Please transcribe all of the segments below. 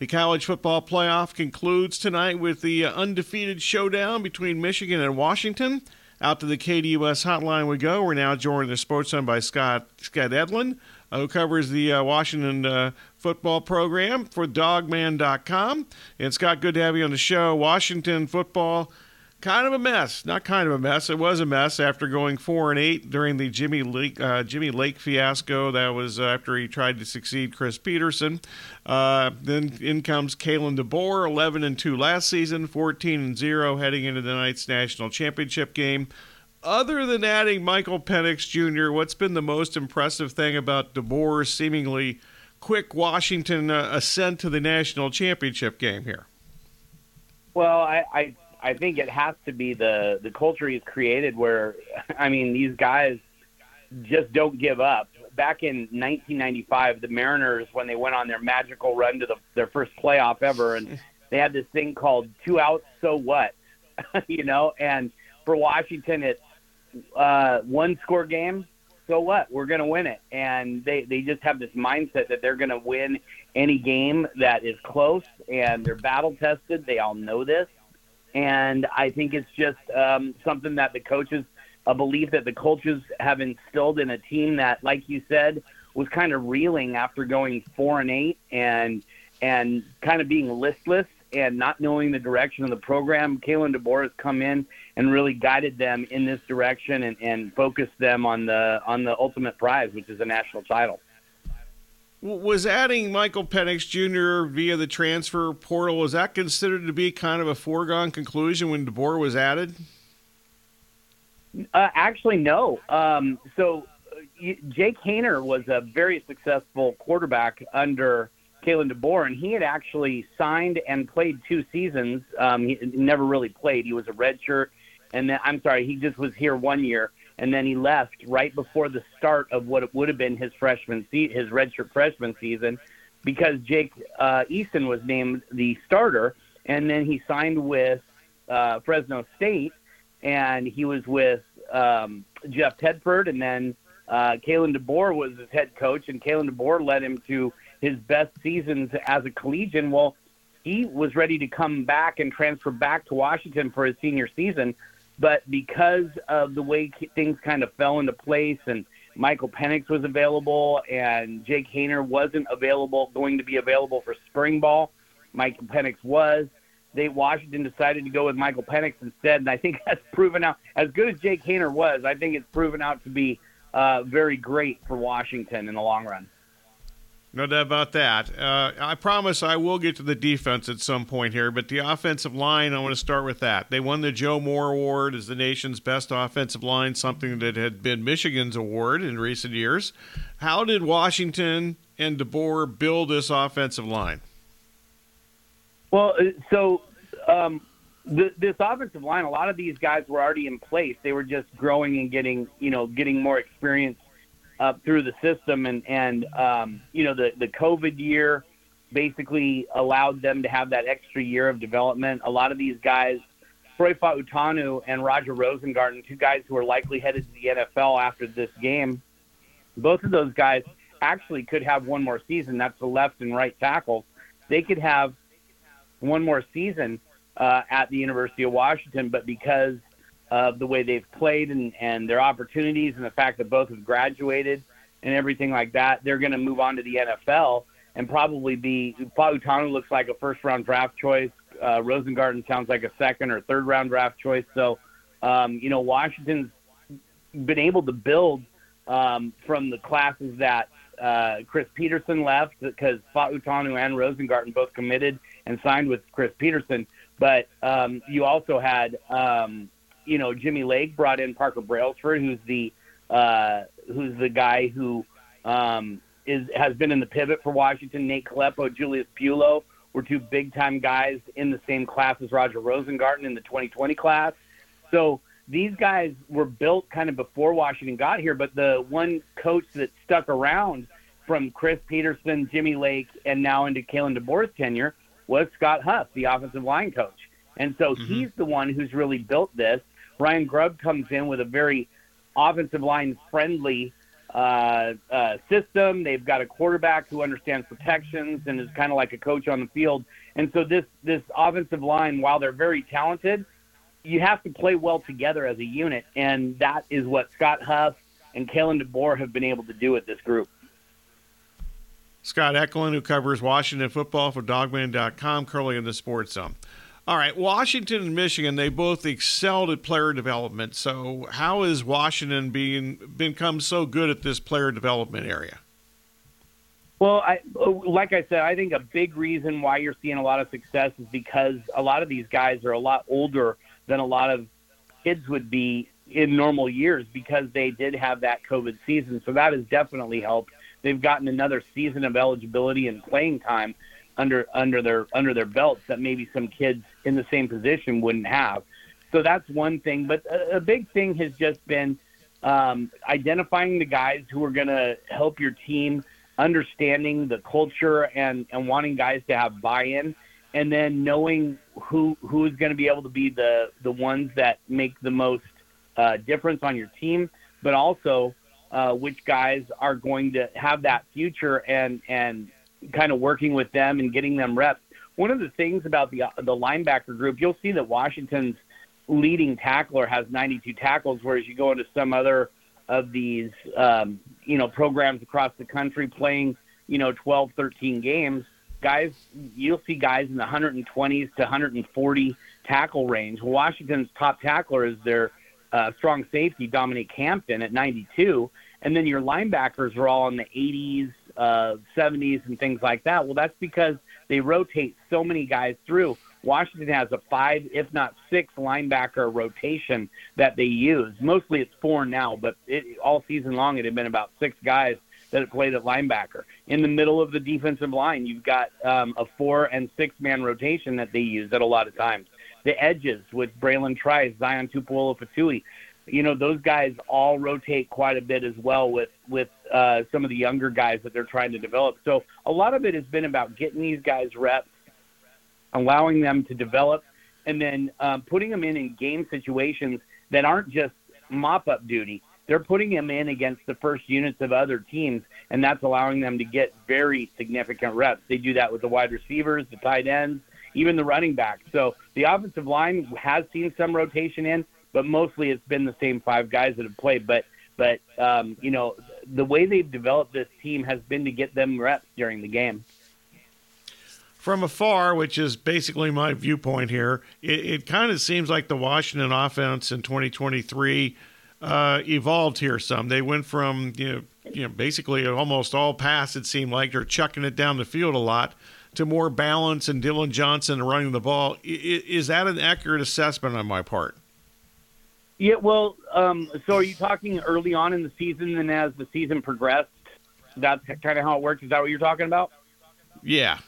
The college football playoff concludes tonight with the undefeated showdown between Michigan and Washington. Out to the KDUS hotline we go. We're now joined in the Sports Zone by Scott Scott Eklund, uh, who covers the uh, Washington uh, football program for Dawgman.com. And Scott, good to have you on the show. Washington football kind of a mess. Not kind of a mess. It was a mess after going four and eight during the Jimmy Lake uh, Jimmy Lake fiasco. That was after he tried to succeed Chris Petersen. Uh, then in comes Kalen DeBoer, eleven and two last season, fourteen and zero heading into the night's national championship game. Other than adding Michael Penix Jr., what's been the most impressive thing about DeBoer's seemingly quick Washington uh, ascent to the national championship game here? Well, I, I I think it has to be the the culture he's created where I mean these guys just don't give up. Back in 1995, the Mariners when they went on their magical run to the, their first playoff ever and they had this thing called two outs so what? you know, and for Washington it's uh one score game, so what? We're going to win it. And they they just have this mindset that they're going to win any game that is close and they're battle tested. They all know this and I think it's just um, something that the coaches, a belief that the coaches have instilled in a team that, like you said, was kind of reeling after going four and eight and and kind of being listless and not knowing the direction of the program. Kalen DeBoer has come in and really guided them in this direction and, and focused them on the on the ultimate prize, which is a national title. Was adding Michael Penix Jr. via the transfer portal was that considered to be kind of a foregone conclusion when DeBoer was added? Uh, actually, no. Um, so uh, Jake Haener was a very successful quarterback under Kalen DeBoer, and he had actually signed and played two seasons. Um, he never really played; he was a redshirt, and then I'm sorry, he just was here one year and then he left right before the start of what would have been his freshman se- his redshirt freshman season because Jake uh, Eason was named the starter, and then he signed with uh, Fresno State, and he was with um, Jeff Tedford, and then uh, Kalen DeBoer was his head coach, and Kalen DeBoer led him to his best seasons as a collegian. Well, he was ready to come back and transfer back to Washington for his senior season, but because of the way things kind of fell into place and Michael Penix was available and Jake Haener wasn't available, going to be available for spring ball, Michael Penix was. They Washington decided to go with Michael Penix instead, and I think that's proven out. As good as Jake Haener was, I think it's proven out to be uh, very great for Washington in the long run. No doubt about that. Uh, I promise I will get to the defense at some point here, but the offensive line, I want to start with that. They won the Joe Moore Award as the nation's best offensive line, something that had been Michigan's award in recent years. How did Washington and DeBoer build this offensive line? Well, uh, so um, the, this offensive line, a lot of these guys were already in place. They were just growing and getting, you know, getting more experience up through the system, and and um, you know the the COVID year basically allowed them to have that extra year of development. A lot of these guys, Troy Fautanu and Roger Rosengarten, two guys who are likely headed to the NFL after this game, both of those guys actually could have one more season. That's the left and right tackles. They could have one more season uh, at the University of Washington, but because the way they've played and, and their opportunities and the fact that both have graduated and everything like that, they're going to move on to the NFL and probably be. Fautanu looks like a first round draft choice. Uh, Rosengarten sounds like a second or third round draft choice. So, um, you know, Washington's been able to build um, from the classes that uh, Chris Petersen left because Fautanu and Rosengarten both committed and signed with Chris Petersen. But um, you also had um, you know, Jimmy Lake brought in Parker Brailsford, who's the uh, who's the guy who um, is has been in the pivot for Washington. Nate Kalepo, Julius Buelow were two big time guys in the same class as Roger Rosengarten in the 2020 class. So these guys were built kind of before Washington got here, but the one coach that stuck around from Chris Petersen, Jimmy Lake, and now into Kalen DeBoer's tenure was Scott Huff, the offensive line coach. And so mm-hmm. he's the one who's really built this. Ryan Grubb comes in with a very offensive line friendly uh, uh, system. They've got a quarterback who understands protections and is kind of like a coach on the field. And so this this offensive line, while they're very talented, you have to play well together as a unit, and that is what Scott Huff and Kalen DeBoer have been able to do with this group. Scott Eklund, who covers Washington football for Dawgman.com, currently in the Sports Zone. All right, Washington and Michigan, they both excelled at player development. So, how has Washington being become so good at this player development area? Well, I, like I said, I think a big reason why you're seeing a lot of success is because a lot of these guys are a lot older than a lot of kids would be in normal years because they did have that COVID season. So that has definitely helped. They've gotten another season of eligibility and playing time under under their under their belts that maybe some kids in the same position wouldn't have. So that's one thing. But a, a big thing has just been um, identifying the guys who are going to help your team, understanding the culture and and wanting guys to have buy-in, and then knowing who who is going to be able to be the the ones that make the most uh, difference on your team, but also uh, which guys are going to have that future and and kind of working with them and getting them reps. One of the things about the the linebacker group, you'll see that Washington's leading tackler has 92 tackles, whereas you go into some other of these um, you know programs across the country playing you know 12, 13 games. Guys, you'll see guys in the 120s to 140 tackle range. Washington's top tackler is their uh, strong safety, Dominic Hampton, at 92, and then your linebackers are all in the 80s, uh, 70s, and things like that. Well, that's because they rotate so many guys through. Washington has a five, if not six, linebacker rotation that they use. Mostly it's four now, but it, all season long it had been about six guys that had played at linebacker. In the middle of the defensive line, you've got um, a four and six man rotation that they use at a lot of times. The edges with Bralen Trice, Zion Tupuola-Fetui, you know those guys all rotate quite a bit as well with with uh, some of the younger guys that they're trying to develop. So a lot of it has been about getting these guys reps, allowing them to develop, and then um, putting them in in game situations that aren't just mop up duty. They're putting them in against the first units of other teams, and that's allowing them to get very significant reps. They do that with the wide receivers, the tight ends, even the running backs. So the offensive line has seen some rotation in but mostly it's been the same five guys that have played. But but um, you know the way they've developed this team has been to get them reps during the game. From afar, which is basically my viewpoint here, it, it kind of seems like the Washington offense in 2023 uh, evolved here some. They went from you know, you know basically almost all pass. It seemed like they're chucking it down the field a lot to more balance and Dillon Johnson running the ball. Is that an accurate assessment on my part? Yeah, well, um, so are you talking early on in the season, and as the season progressed, that's kind of how it works? Is that what you're talking about? Yeah.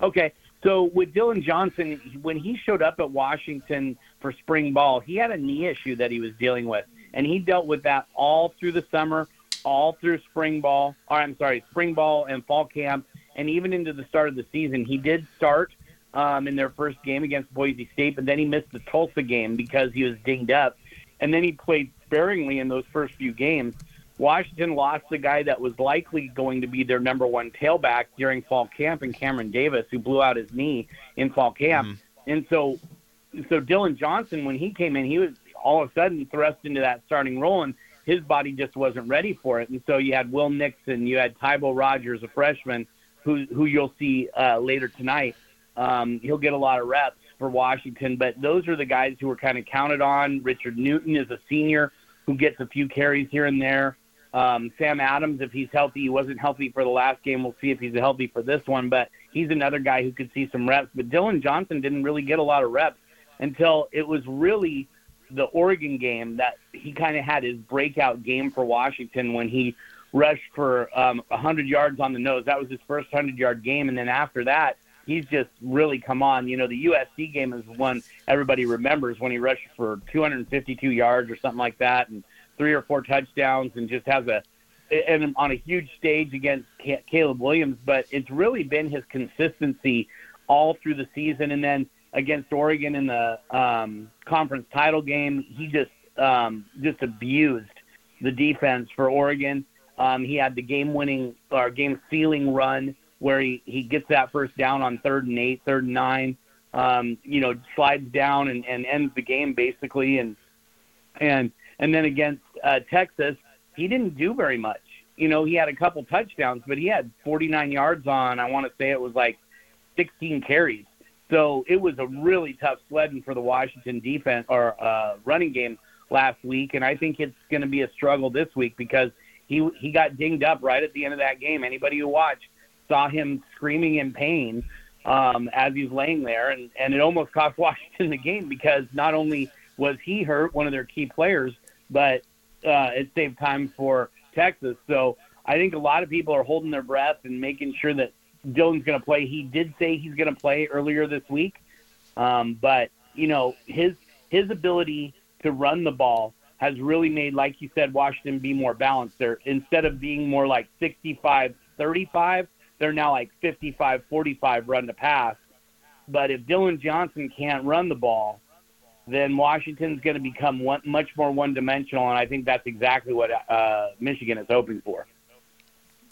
Okay. So with Dillon Johnson, when he showed up at Washington for spring ball, he had a knee issue that he was dealing with, and he dealt with that all through the summer, all through spring ball. Or I'm sorry, spring ball and fall camp, and even into the start of the season. He did start um, in their first game against Boise State, but then he missed the Tulsa game because he was dinged up, and then he played sparingly in those first few games. Washington lost the guy that was likely going to be their number one tailback during fall camp, and Cameron Davis, who blew out his knee in fall camp. Mm-hmm. And so, so Dillon Johnson, when he came in, he was all of a sudden thrust into that starting role, and his body just wasn't ready for it. And so you had Will Nixon, you had Tybo Rogers, a freshman, who who you'll see uh, later tonight um, he'll get a lot of reps for Washington, but those are the guys who are kind of counted on. Richard Newton is a senior who gets a few carries here and there. Um, Sam Adams, if he's healthy, he wasn't healthy for the last game. We'll see if he's healthy for this one, but he's another guy who could see some reps. But Dillon Johnson didn't really get a lot of reps until it was really the Oregon game that he kind of had his breakout game for Washington when he rushed for um, 100 yards on the nose. That was his first 100 yard game, and then after that, he's just really come on. You know, the USC game is one everybody remembers when he rushed for 252 yards or something like that, and three or four touchdowns, and just has a and on a huge stage against Caleb Williams. But it's really been his consistency all through the season, and then against Oregon in the um, conference title game, he just um, just abused the defense for Oregon. Um, he had the game-winning or game-sealing run where he, he gets that first down on third and eight, third and nine. Um, you know, slides down and, and ends the game basically, and and and then against uh, Texas, he didn't do very much. You know, he had a couple touchdowns, but he had 49 yards on. I want to say it was like 16 carries. So it was a really tough sledding for the Washington defense or uh, running game last week, and I think it's going to be a struggle this week because he he got dinged up right at the end of that game. Anybody who watched saw him screaming in pain um, as he's laying there, and and it almost cost Washington the game because not only was he hurt, one of their key players, but uh, it saved time for Texas. So I think a lot of people are holding their breath and making sure that Dillon's going to play. He did say he's going to play earlier this week, um, but you know his his ability to run the ball has really made, like you said, Washington be more balanced. There instead of being more like 65-35, they're now like 55-45 run to pass. But if Dillon Johnson can't run the ball, then Washington's going to become one, much more one-dimensional, and I think that's exactly what uh, Michigan is hoping for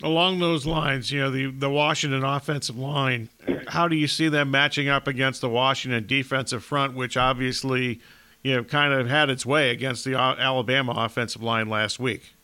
along those lines, you know, the, the Washington offensive line, how do you see them matching up against the Washington defensive front, which obviously, you know, kind of had its way against the Alabama offensive line last week?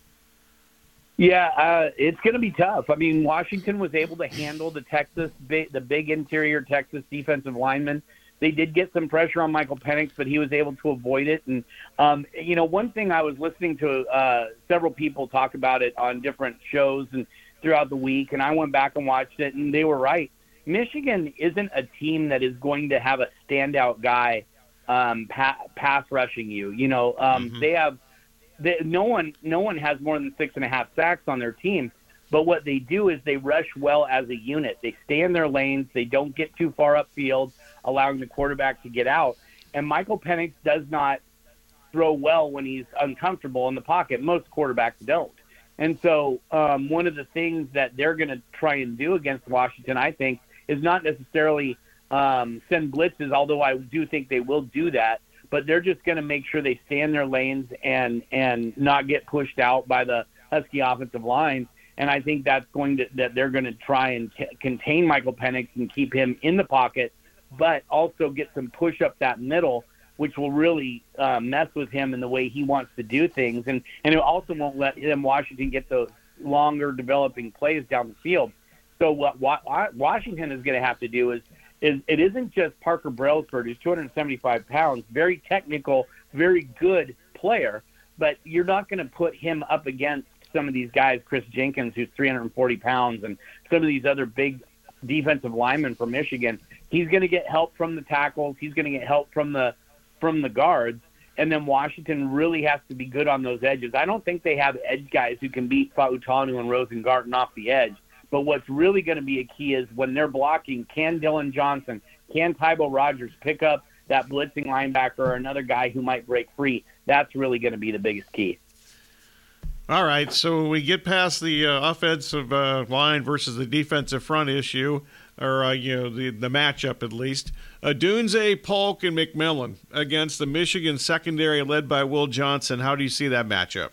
Yeah, uh, it's going to be tough. I mean, Washington was able to handle the Texas, the big interior Texas defensive lineman. They did get some pressure on Michael Penix, but he was able to avoid it. And um, you know, one thing I was listening to uh, several people talk about it on different shows and throughout the week, and I went back and watched it, and they were right. Michigan isn't a team that is going to have a standout guy um, pa- pass rushing you. You know, um, mm-hmm. they have they, no one no one has more than six and a half sacks on their team. But what they do is they rush well as a unit. They stay in their lanes. They don't get too far upfield, allowing the quarterback to get out. And Michael Penix does not throw well when he's uncomfortable in the pocket. Most quarterbacks don't. And so, um, one of the things that they're going to try and do against Washington, I think, is not necessarily um, send blitzes, although I do think they will do that. But they're just going to make sure they stay in their lanes and and not get pushed out by the Husky offensive line. And I think that's going to that they're going to try and t- contain Michael Penix and keep him in the pocket, but also get some push up that middle which will really uh, mess with him in the way he wants to do things, and and it also won't let him Washington get those longer developing plays down the field. So what, what Washington is going to have to do is is it isn't just Parker Brailsford, who's 275 pounds, very technical, very good player, but you're not going to put him up against some of these guys, Kris Jenkins, who's 340 pounds, and some of these other big defensive linemen from Michigan. He's going to get help from the tackles. He's going to get help from the from the guards. And then Washington really has to be good on those edges. I don't think they have edge guys who can beat Fautanu and Rosengarten off the edge. But what's really going to be a key is when they're blocking, can Dillon Johnson, can Tybo Rogers pick up that blitzing linebacker or another guy who might break free? That's really going to be the biggest key. All right, so we get past the uh, offensive uh, line versus the defensive front issue or uh, you know the the matchup at least. Odunze, Polk, and McMillan against the Michigan secondary led by Will Johnson. How do you see that matchup?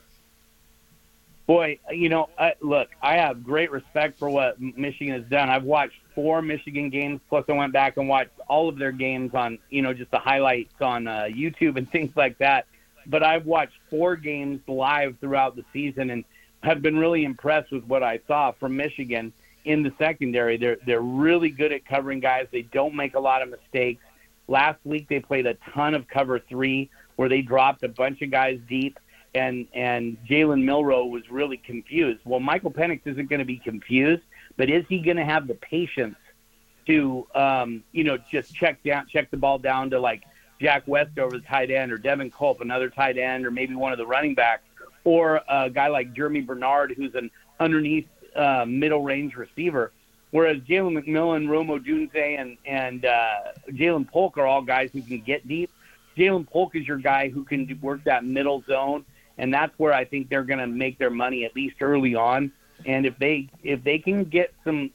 Boy, you know, I, look, I have great respect for what Michigan has done. I've watched four Michigan games, plus I went back and watched all of their games on, you know, just the highlights on uh, YouTube and things like that. But I've watched four games live throughout the season and have been really impressed with what I saw from Michigan in the secondary. They're they're really good at covering guys. They don't make a lot of mistakes. Last week they played a ton of cover three where they dropped a bunch of guys deep and and Jalen Milroe was really confused. Well, Michael Penix isn't going to be confused, but is he going to have the patience to um, you know just check down check the ball down to like Jack Westover, the tight end, or Devin Culp, another tight end, or maybe one of the running backs, or a guy like Jeremy Bernard, who's an underneath uh, middle range receiver. Whereas Jalen McMillan, Romo Odunze, and and uh, Ja'Lynn Polk are all guys who can get deep. Ja'Lynn Polk is your guy who can work that middle zone, and that's where I think they're going to make their money at least early on. And if they if they can get some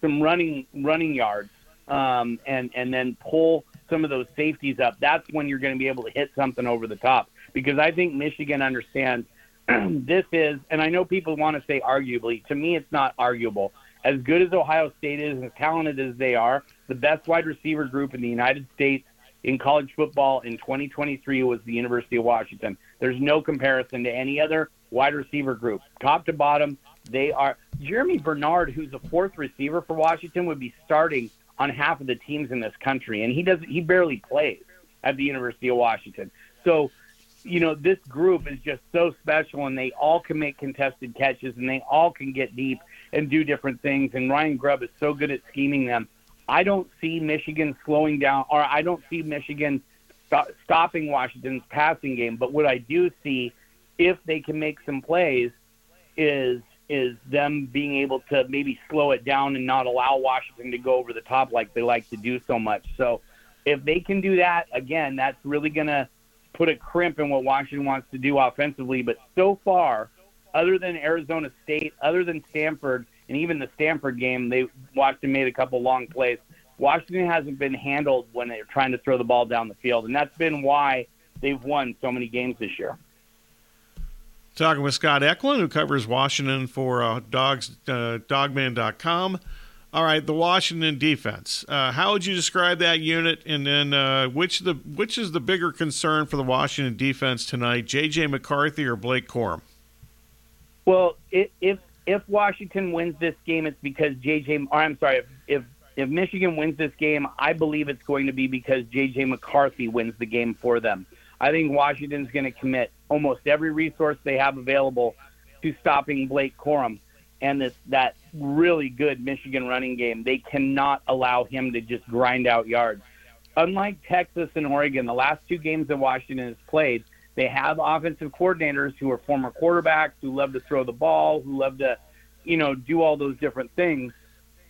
some running running yards um, and and then pull some of those safeties up, that's when you're going to be able to hit something over the top. Because I think Michigan understands this is, and I know people want to say arguably. To me, it's not arguable. As good as Ohio State is, as talented as they are, the best wide receiver group in the United States in college football in 2023 was the University of Washington. There's no comparison to any other wide receiver group, top to bottom. They are Jeremy Bernard, who's a fourth receiver for Washington, would be starting on half of the teams in this country, and he doesn't. He barely plays at the University of Washington. So, you know, this group is just so special, and they all can make contested catches, and they all can get deep and do different things. And Ryan Grubb is so good at scheming them. I don't see Michigan slowing down, or I don't see Michigan st- stopping Washington's passing game. But what I do see, if they can make some plays, is is them being able to maybe slow it down and not allow Washington to go over the top like they like to do so much. So if they can do that, again, that's really going to put a crimp in what Washington wants to do offensively. But so far, other than Arizona State, other than Stanford, and even the Stanford game, they Washington made a couple long plays. Washington hasn't been handled when they're trying to throw the ball down the field, and that's been why they've won so many games this year. Talking with Scott Eklund, who covers Washington for uh, Dogs uh, Dawgman.com. All right, the Washington defense. Uh, how would you describe that unit? And then uh, which the which is the bigger concern for the Washington defense tonight? J.J. McCarthy or Blake Corum? Well, if if, Washington wins this game, it's because J.J. Or I'm sorry, if, if if Michigan wins this game, I believe it's going to be because J.J. McCarthy wins the game for them. I think Washington's going to commit almost every resource they have available to stopping Blake Corum and this that really good Michigan running game. They cannot allow him to just grind out yards. Unlike Texas and Oregon, the last two games that Washington has played, they have offensive coordinators who are former quarterbacks who love to throw the ball, who love to, you know, do all those different things.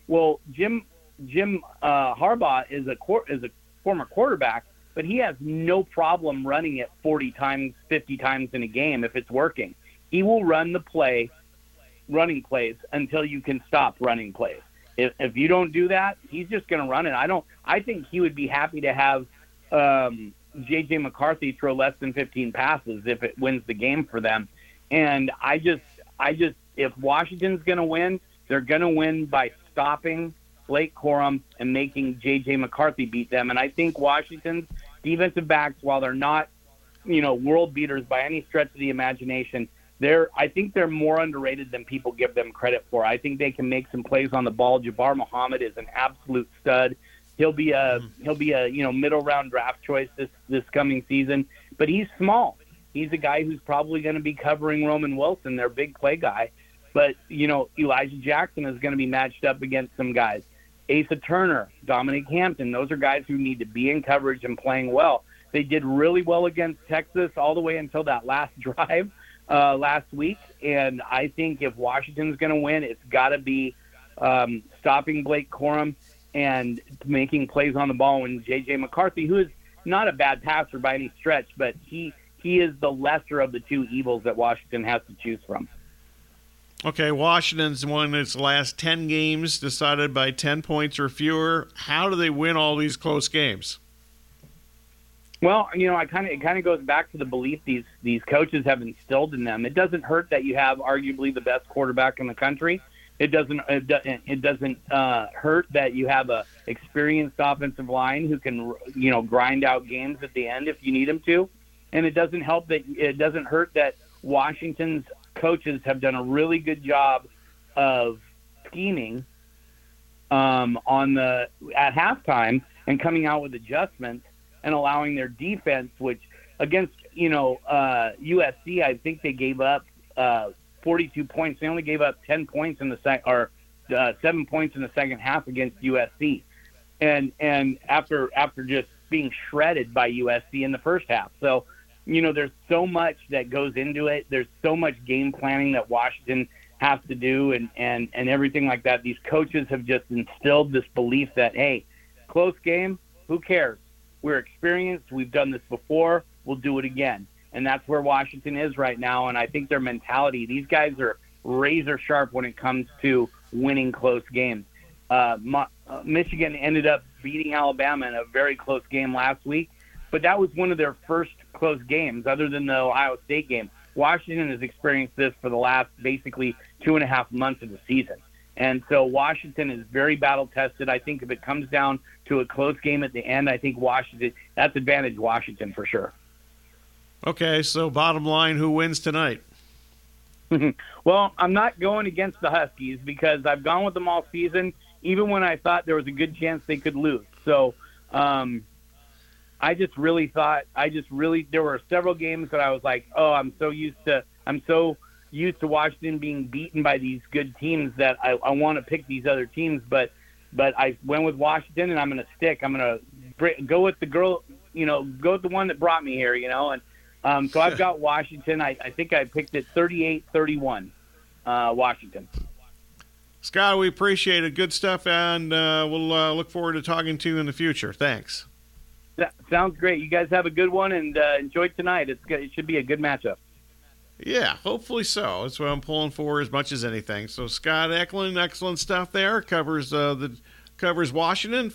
Well, Jim Jim uh, Harbaugh is a is a former quarterback but he has no problem running it 40 times, 50 times in a game if it's working. He will run the play, running plays until you can stop running plays. If, if you don't do that, he's just going to run it. I don't. I think he would be happy to have um, J.J. McCarthy throw less than 15 passes if it wins the game for them. And I just, I just, if Washington's going to win, they're going to win by stopping Blake Corum and making J.J. McCarthy beat them. And I think Washington's defensive backs, while they're not, you know, world beaters by any stretch of the imagination, they're I think they're more underrated than people give them credit for. I think they can make some plays on the ball. Jabbar Muhammad is an absolute stud. He'll be a he'll be a you know middle round draft choice this this coming season, but he's small. He's a guy who's probably going to be covering Roman Wilson, their big play guy. But you know Elijah Jackson is going to be matched up against some guys. Asa Turner, Dominic Hampton. Those are guys who need to be in coverage and playing well. They did really well against Texas all the way until that last drive uh, last week. And I think if Washington's going to win, it's got to be um, stopping Blake Corum and making plays on the ball. And J.J. McCarthy, who is not a bad passer by any stretch, but he he is the lesser of the two evils that Washington has to choose from. Okay, Washington's won its last 10 games decided by 10 points or fewer. How do they win all these close games? Well, you know, I kind of it kind of goes back to the belief these these coaches have instilled in them. It doesn't hurt that you have arguably the best quarterback in the country. It doesn't it doesn't, it doesn't uh, hurt that you have a experienced offensive line who can you know grind out games at the end if you need them to, and it doesn't help that it doesn't hurt that Washington's coaches have done a really good job of scheming um, on the at halftime and coming out with adjustments and allowing their defense, which against you know uh, USC, I think they gave up uh, 42 points. They only gave up 10 points in the second or uh, seven points in the second half against USC, and and after after just being shredded by USC in the first half. So you know, there's so much that goes into it. There's so much game planning that Washington has to do and, and, and everything like that. These coaches have just instilled this belief that, hey, close game, who cares? We're experienced. We've done this before. We'll do it again. And that's where Washington is right now. And I think their mentality, these guys are razor sharp when it comes to winning close games. Uh, uh Michigan ended up beating Alabama in a very close game last week but that was one of their first close games, other than the Ohio State game. Washington has experienced this for the last basically two and a half months of the season. And so Washington is very battle tested. I think if it comes down to a close game at the end, I think Washington that's advantage Washington for sure. Okay, so bottom line, who wins tonight? well, I'm not going against the Huskies because I've gone with them all season, even when I thought there was a good chance they could lose. So um, I just really thought, I just really, there were several games that I was like, oh, I'm so used to, I'm so used to Washington being beaten by these good teams that I, I want to pick these other teams, but but I went with Washington and I'm going to stick. I'm going to go with the girl, you know, go with the one that brought me here, you know, and um, so I've got Washington. I, I think I picked it 38-31, uh, Washington. Scott, we appreciate it. Good stuff, and uh, we'll uh, look forward to talking to you in the future. Thanks. That sounds great. You guys have a good one and uh, enjoy tonight. It's good. It should be a good matchup. Yeah, hopefully so. That's what I'm pulling for as much as anything. So Scott Eklund, excellent stuff there. Covers uh, the covers Washington